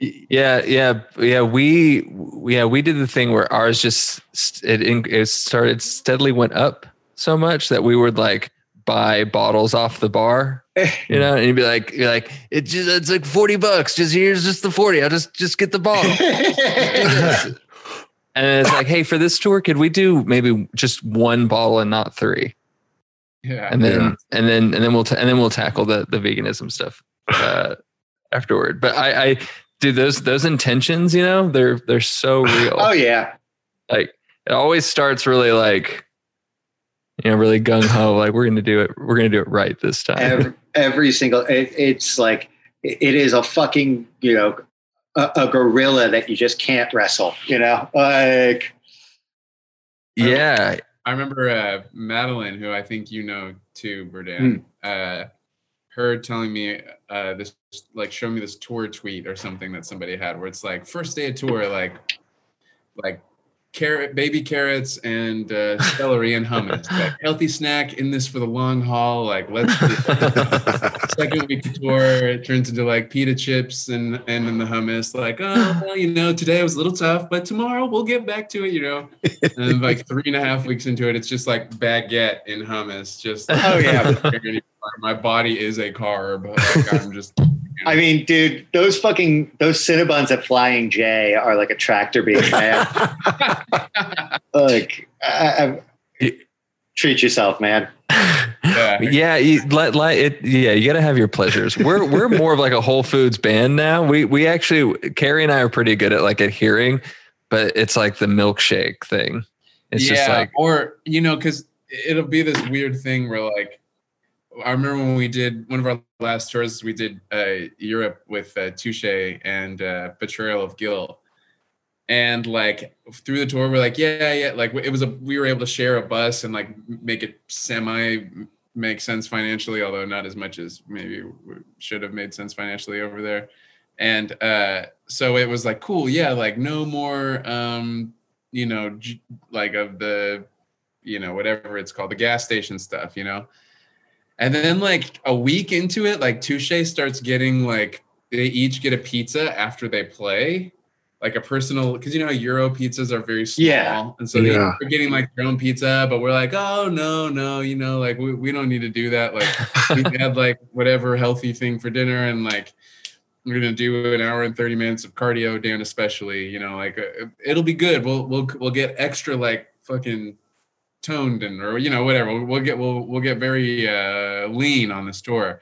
yeah, yeah, yeah. We, yeah, we did the thing where ours just it it started steadily went up so much that we would like buy bottles off the bar, you know, and you'd be like, you're like, it just it's like forty bucks. Just here's just the forty. I'll just just get the bottle. and it's like, hey, for this tour, could we do maybe just one bottle and not three? Yeah. and then Yeah. and then and then we'll ta- and then we'll tackle the the veganism stuff uh, afterward. But I, I do those those intentions. You know, they're they're so real. oh yeah, Like it always starts really like you know really gung ho. Like we're gonna do it. We're gonna do it right this time. every, every single. It, it's like it it is a fucking you know a, a gorilla that you just can't wrestle. You know, like yeah, I remember uh, Madeline, who I think you know too, Berdan, uh, her telling me uh, this, like, show me this tour tweet or something that somebody had, where it's like first day of tour, like, like carrot, baby carrots, and uh, celery and hummus, like healthy snack in this for the long haul. Like, let's. Second week of tour, it turns into like pita chips and and then the hummus. Like, oh, well, you know, today was a little tough, but tomorrow we'll get back to it. You know, and like three and a half weeks into it, it's just like baguette in hummus. Just Oh, yeah. My body is a carb. Like I'm just you I mean, dude, those fucking those Cinnabons at Flying J are like a tractor being man. like, I, I, treat yourself, man. yeah. yeah, you, let, let it. Yeah, you got to have your pleasures. We're we're more of like a Whole Foods band now. We we actually Kerry and I are pretty good at like adhering, but it's like the milkshake thing. It's yeah, just like or you know, because it'll be this weird thing where like I remember when we did one of our last tours, we did uh, Europe with uh, Touche and uh, Portrayal of Guilt, and like through the tour, we're like, yeah, yeah, like it was a we were able to share a bus and like make it semi make sense financially, although not as much as maybe should have made sense financially over there. And uh, so it was like, cool, yeah, like no more, um, you know, like of the, you know, whatever it's called, the gas station stuff, you know. And then like a week into it, like Touche starts getting like they each get a pizza after they play, like a personal because you know Euro pizzas are very small, Yeah. and so they, Yeah. they're getting like their own pizza. But we're like, oh no, no, you know, like we, we don't need to do that. Like we had like whatever healthy thing for dinner, and like we're gonna do an hour and thirty minutes of cardio, Dan especially. You know, like uh, it'll be good. We'll we'll we'll get extra like fucking toned and or you know whatever. We'll, we'll get we'll we'll get very uh lean on the tour.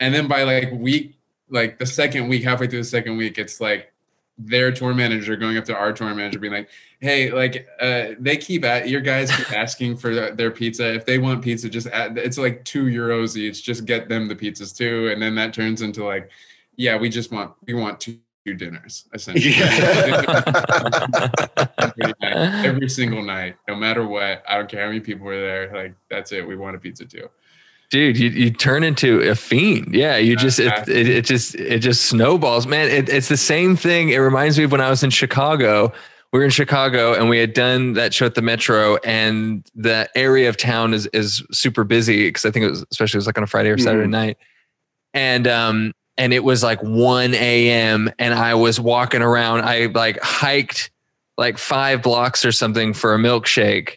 And then by like week like the second week halfway through the second week it's like their tour manager going up to our tour manager being like hey like uh they keep at your guys keep asking for their pizza. If they want pizza just add, it's like two euros each. Just get them the pizzas too. And then that turns into like yeah we just want we want two dinners essentially every, night, every single night, no matter what. I don't care how many people were there. Like that's it. We want a pizza too. dude you, you turn into a fiend yeah you just it, it, it just it just snowballs man it, it's the same thing it reminds me of when i was in chicago we were in chicago and we had done that show at the metro and the area of town is is super busy because i think it was especially it was like on a friday or saturday night and um and it was like 1 a.m and i was walking around i like hiked like five blocks or something for a milkshake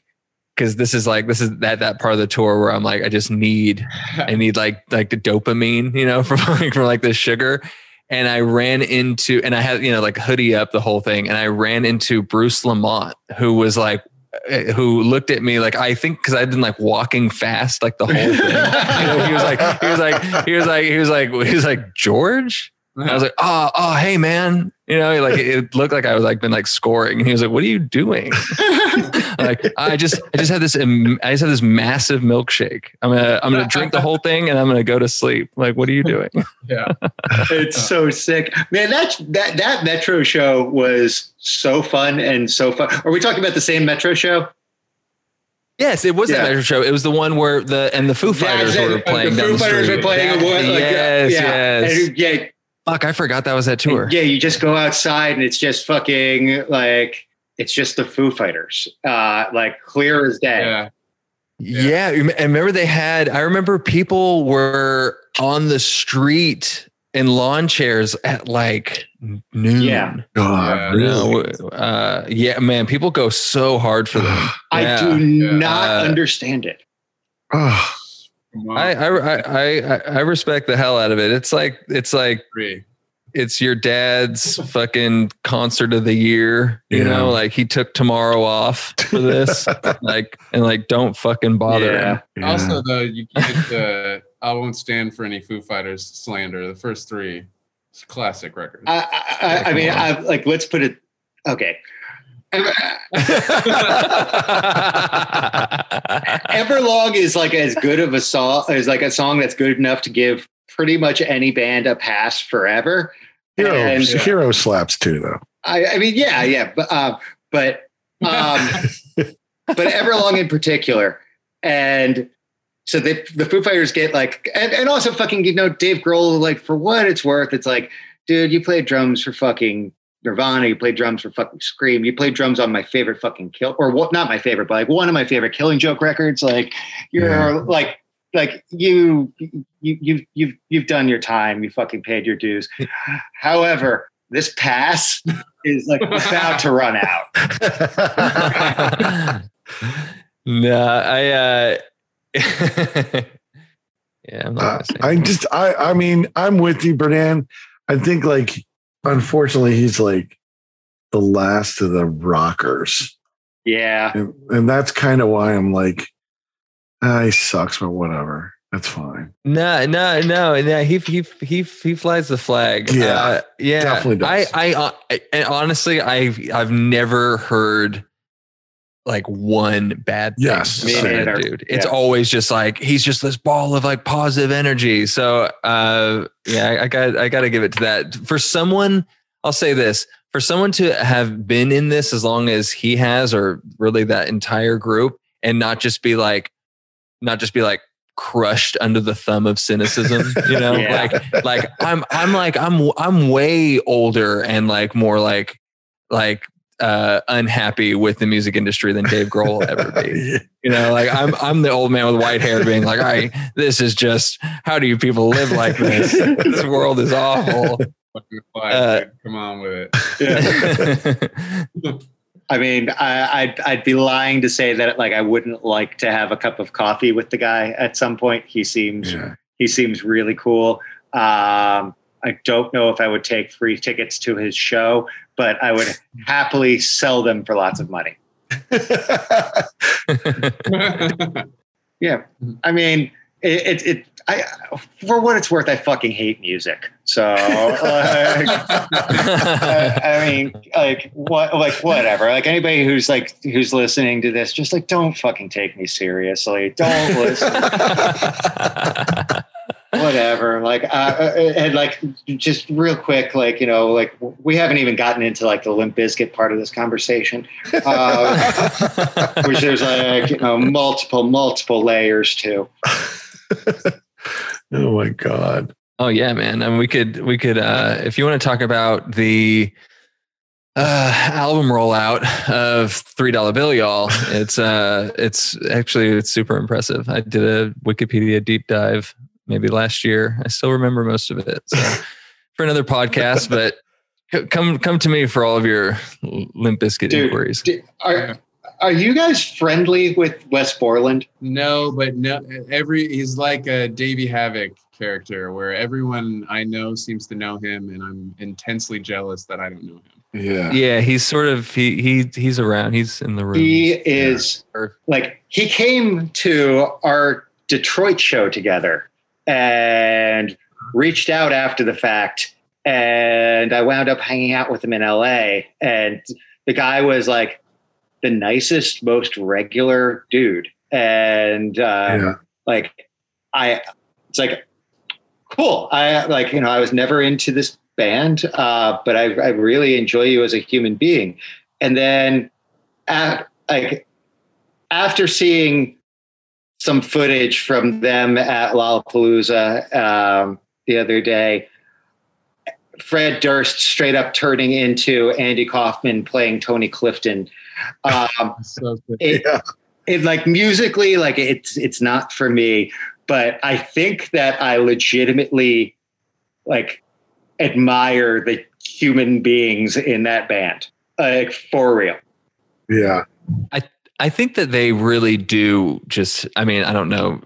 because this is like this is that that part of the tour where I'm like I just need I need like like the dopamine, you know, from like from like the sugar. And I ran into and I had you know like hoodie up the whole thing, and I ran into Bruce Lamont, who was like Uh, who looked at me like I think because I'd been like walking fast like the whole thing. you know, he was like he was like he was like he was like he was like George. And I was like, oh, oh, hey, man. You know, like it looked like I was like been like scoring. And he was like, what are you doing? like, I just, I just had this, im- I just had this massive milkshake. I'm gonna, I'm gonna drink the whole thing and I'm gonna go to sleep. Like, what are you doing? yeah. it's so sick, man. That that that Metro show was so fun and so fun. Are we talking about the same Metro show? Yes, it was Yeah. that Metro show. It was the one where the and the Foo Fighters Yeah, were playing The down Foo the Fighters street. were playing. That- a war- like, yes, yeah, yes. And, yeah, Fuck, I forgot that was that tour. Yeah, you just go outside and it's just fucking like it's just the Foo Fighters, uh, like clear as day. Yeah. Yeah. and remember they had, I remember people were on the street in lawn chairs at like noon. Yeah. God, Yeah. really? Uh, yeah, man, people go so hard for them. I Yeah. do not Uh, understand it. Oh, Come on. I, I, I, I, I respect the hell out of it. It's like, it's like, it's your dad's fucking concert of the year. You Yeah. know, like he took tomorrow off for this, like, and like, don't fucking bother Yeah. him. yeah. Also, though, you can't. Uh, I won't stand for any Foo Fighters slander. The first three, it's classic records. I, I, I, I mean, I like let's put it. Okay, Everlong is like as good of a song is like a song that's good enough to give pretty much any band a pass forever. Hero, And- hero slaps too, though. I, I mean, yeah, yeah, but uh, but um, but Everlong in particular, and so the the Foo Fighters get like, and, and also fucking you know Dave Grohl like for what it's worth, it's like, dude, you played drums for fucking Nirvana, you played drums for fucking Scream, you played drums on my favorite fucking kill or what? Not my favorite, but like one of my favorite Killing Joke records. Like you're Yeah. like like you you you've you've you've done your time, you fucking paid your dues. However, this pass is like about to run out. no, I uh Yeah, I'm not Uh, gonna say I just, I, I mean, I'm with you, Berdan. I think, like, unfortunately, he's like the last of the rockers, Yeah. and, and that's kind of why I'm like, ah, he sucks, but whatever, that's fine. No, no, no, no. He he he he flies the flag. Yeah, uh, yeah. definitely does. I, I, uh, I, and honestly, I've I've never heard like one bad thing Yes, about me that neither. dude. It's Yeah. always just like he's just this ball of like positive energy. So, uh, yeah, I, I got I got to give it to that. For someone, I'll say this: for someone to have been in this as long as he has, or really that entire group, and not just be like, not just be like crushed under the thumb of cynicism you know Yeah. like like i'm i'm like i'm i'm way older and like more like like uh unhappy with the music industry than dave grohl will ever be Yeah. you know like i'm i'm the old man with white hair being like i this is just how do you people live like this this world is awful Fucking Uh. Come on with it. I mean, I, I'd I'd be lying to say that like I wouldn't like to have a cup of coffee with the guy at some point. He seems yeah. he seems really cool. Um, I don't know if I would take free tickets to his show, but I would happily sell them for lots of money. Yeah, I mean, it, it, it I for what it's worth, I fucking hate music. So, like, I, I mean, like what, like whatever. Like anybody who's like who's listening to this, just like don't fucking take me seriously. Don't listen. whatever. Like, uh, and like just real quick, like you know, like we haven't even gotten into like the Limp Bizkit part of this conversation. Uh, which there's like you know multiple multiple layers to. oh my god. Oh yeah, man. And we could we could uh if you want to talk about the uh album rollout of three dollar bill y'all it's uh it's actually it's super impressive i did a wikipedia deep dive maybe last year i still remember most of it so for another podcast but come come to me for all of your Limp Bizkit inquiries Do- Are are you guys friendly with Wes Borland? No, but no. Every he's like a Davey Havok character, where everyone I know seems to know him, and I'm intensely jealous that I don't know him. Yeah. yeah he's sort of he he he's around he's in the room He is like he came to our Detroit show together and reached out after the fact and I wound up hanging out with him in LA and the guy was like the nicest most regular dude and uh Yeah. like I it's like cool. I like you know I was never into this band, uh, but I, I really enjoy you as a human being. And then, at, like after seeing some footage from them at Lollapalooza um, the other day, Fred Durst straight up turning into Andy Kaufman playing Tony Clifton. Um, So it, Yeah. it like musically like it's it's not for me but i think that i legitimately like admire the human beings in that band like for real Yeah. I think that they really do just I mean, I don't know,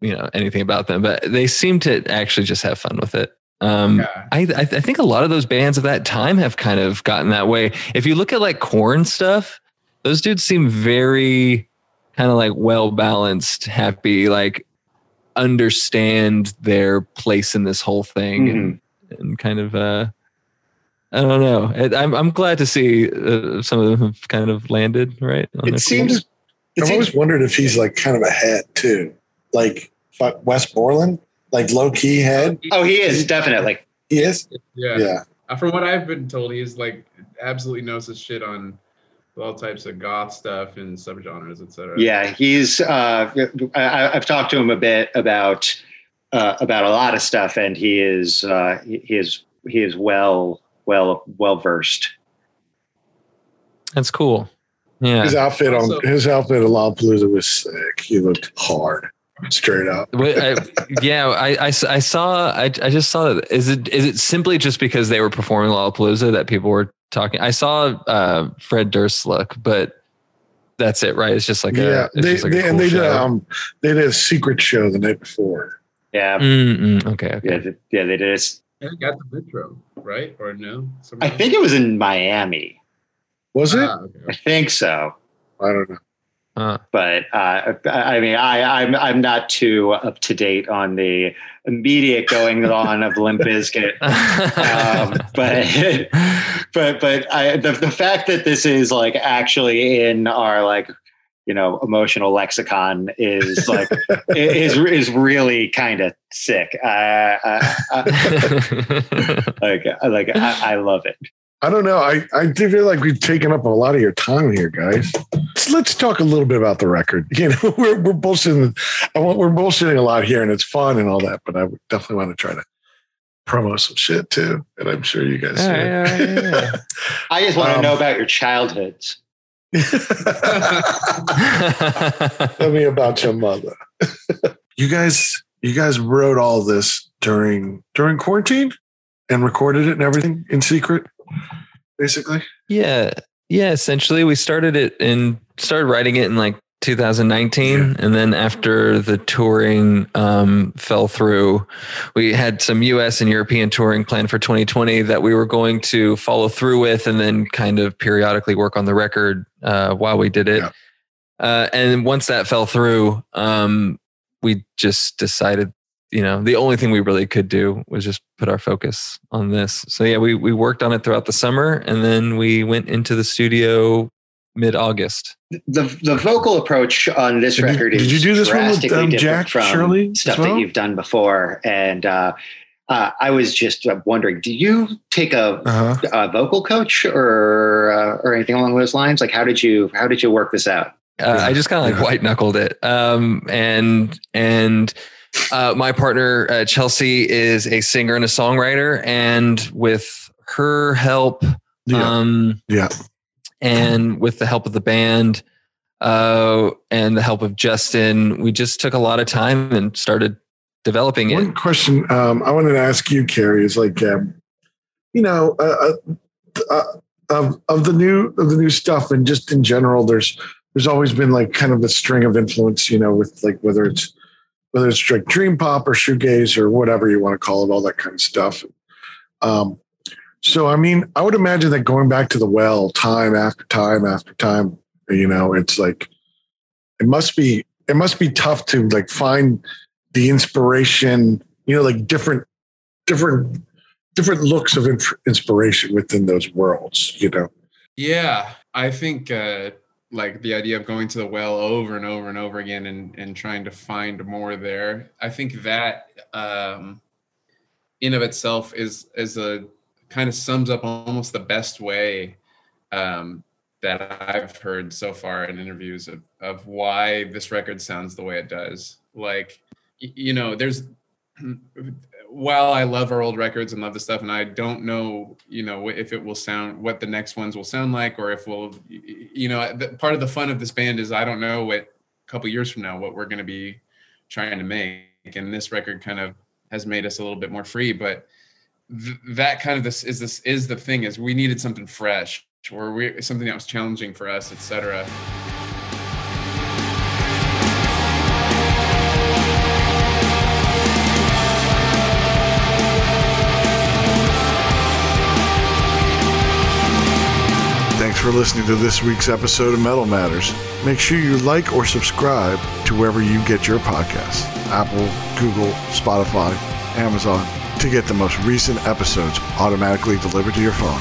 you know, anything about them, but they seem to actually just have fun with it. Um yeah. I I I think a lot of those bands of that time have kind of gotten that way. If you look at like Korn stuff, those dudes seem very kind of like well balanced, happy, like understand their place in this whole thing and, and kind of uh I don't know. I'm I'm glad to see uh, some of them have kind of landed right. on it seems it I've seems always wondered if he's like kind of a head too, like fu- Wes Borland, like low key head. oh he is definitely He is. yeah, Yeah. Uh, From what I've been told, he's like absolutely knows his shit on all types of goth stuff and subgenres, etc. yeah he's uh I, i've talked to him a bit about uh about a lot of stuff and he is uh he he is he is well well well versed That's cool. Yeah. His outfit on Also- his outfit at Lollapalooza was sick. He looked hard, straight up. Yeah, I, yeah, I, I, s- I saw. I, I just saw that. Is it is it simply just because they were performing Lollapalooza that people were talking? I saw uh, Fred Durst look, but that's it, right? It's just like yeah, a. It's they, just like they a cool and they did um they did a secret show the night before. Yeah, Mm-mm. Okay. Okay. yeah, th- yeah. They did. It's, I think at the Metro, right? Or no? I Somewhere? think it was in Miami. Was it? Ah, okay. I think so. I don't know. Uh, but uh, I I mean, I, I'm I'm not too up to date on the immediate going on of Limp Bizkit. Um, but but but I, the the fact that this is like actually in our like you know emotional lexicon is like is is really kind of sick. Uh, I, I, like like I, I love it. I don't know. I, I do feel like we've taken up a lot of your time here, guys. So let's talk a little bit about the record. You know, we're we're bullshitting. I want we're bullshitting a lot here, and it's fun and all that. But I would definitely want to try to promo some shit too. And I'm sure you guys. All right, do. yeah, yeah. I just want to Um, know about your childhoods. Tell me about your mother. you guys, you guys wrote all this during during quarantine and recorded it and everything in secret, basically. yeah. Yeah. Essentially, we started it and started writing it in like 2019. And then after the touring um, fell through, we had some US and European touring planned for 2020 that we were going to follow through with and then kind of periodically work on the record uh, while we did it. Yeah. Uh, and once that fell through, um, we just decided, you know, the only thing we really could do was just put our focus on this. So yeah, we we worked on it throughout the summer, and then we went into the studio mid August. the the vocal approach on this Did you- record did is you do this one with, drastically um, different Jack from Shirley stuff well? that you've done before. And uh, uh, I was just wondering, do you take a, Uh huh. a vocal coach or uh, or anything along those lines? Like, how did you how did you work this out? Uh, I just kind of like white knuckled it. Um, and and uh, my partner uh, Chelsea is a singer and a songwriter, and with her help, Yeah. um, yeah. And with the help of the band uh, and the help of Justin, we just took a lot of time and started developing it. One question um, I wanted to ask you, Kerry, is like, um, you know, uh, uh, uh, of of the new of the new stuff, and just in general, there's there's always been like kind of a string of influence, you know, with like whether it's whether it's like dream pop or shoegaze or whatever you want to call it, all that kind of stuff. Um, so, I mean, I would imagine that going back to the well, time after time after time, you know, it's like it must be it must be tough to like find the inspiration, you know, like different, different, different looks of inspiration within those worlds, you know. Yeah, I think uh, like the idea of going to the well over and over and over again and and trying to find more there. I think that um, in of itself is is a kind of sums up almost the best way um, that I've heard so far in interviews of, of why this record sounds the way it does. Like, you know, there's while I love our old records and love the stuff, and I don't know, you know, if it will sound what the next ones will sound like, or if we'll, you know, part of the fun of this band is I don't know what a couple years from now what we're going to be trying to make, and this record kind of has made us a little bit more free. But th- that kind of this is this is the thing is we needed something fresh, or we something that was challenging for us, etc. Thanks for listening to this week's episode of Metal Matters. Make sure you like or subscribe to wherever you get your podcasts Apple, Google, Spotify, Amazon to get the most recent episodes automatically delivered to your phone.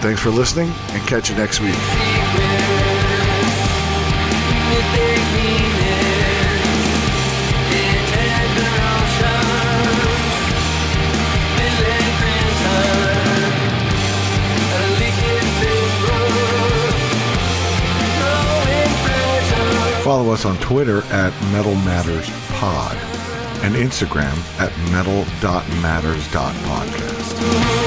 Thanks for listening and catch you next week. Follow us on Twitter at Metal Matters Pod and Instagram at metal.matters.podcast.